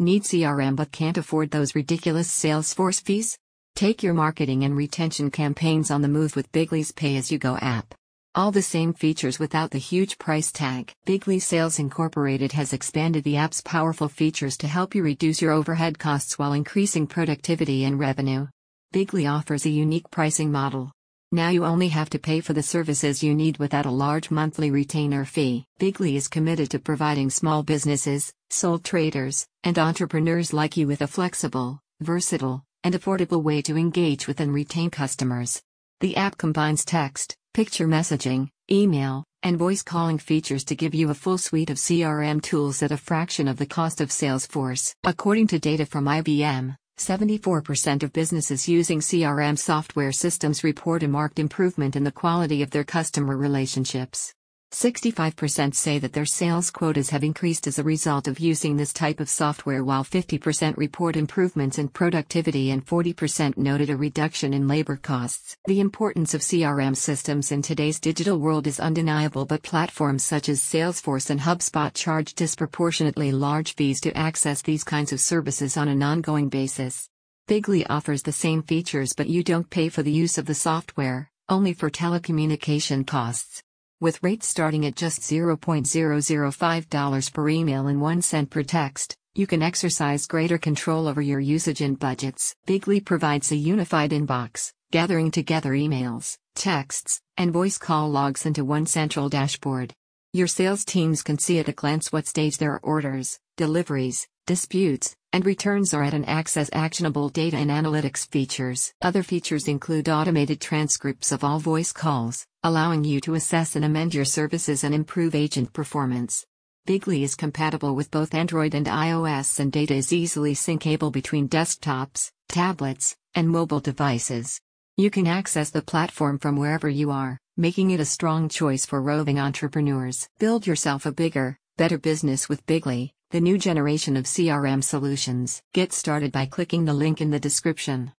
Need CRM but can't afford those ridiculous Salesforce fees? Take your marketing and retention campaigns on the move with Bigly's Pay as you Go app. All the same features without the huge price tag. Bigly Sales Incorporated has expanded the app's powerful features to help you reduce your overhead costs while increasing productivity and revenue. Bigly offers a unique pricing model. Now you only have to pay for the services you need without a large monthly retainer fee. Bigly is committed to providing small businesses, sole traders, and entrepreneurs like you with a flexible, versatile, and affordable way to engage with and retain customers. The app combines text, picture messaging, email, and voice calling features to give you a full suite of CRM tools at a fraction of the cost of Salesforce. According to data from IBM, 74% of businesses using CRM software systems report a marked improvement in the quality of their customer relationships. 65% say that their sales quotas have increased as a result of using this type of software, while 50% report improvements in productivity and 40% noted a reduction in labor costs. The importance of CRM systems in today's digital world is undeniable, but platforms such as Salesforce and HubSpot charge disproportionately large fees to access these kinds of services on an ongoing basis. Bigly offers the same features, but you don't pay for the use of the software, only for telecommunication costs. With rates starting at just $0.005 per email and 1 cent per text, you can exercise greater control over your usage and budgets. Bigly provides a unified inbox, gathering together emails, texts, and voice call logs into one central dashboard. Your sales teams can see at a glance what stage their orders, deliveries, disputes, and returns are at an access actionable data and analytics features. Other features include automated transcripts of all voice calls, allowing you to assess and amend your services and improve agent performance. Bigly is compatible with both Android and iOS, and data is easily syncable between desktops, tablets, and mobile devices. You can access the platform from wherever you are, making it a strong choice for roving entrepreneurs. Build yourself a bigger, better business with Bigly, the new generation of CRM solutions. Get started by clicking the link in the description.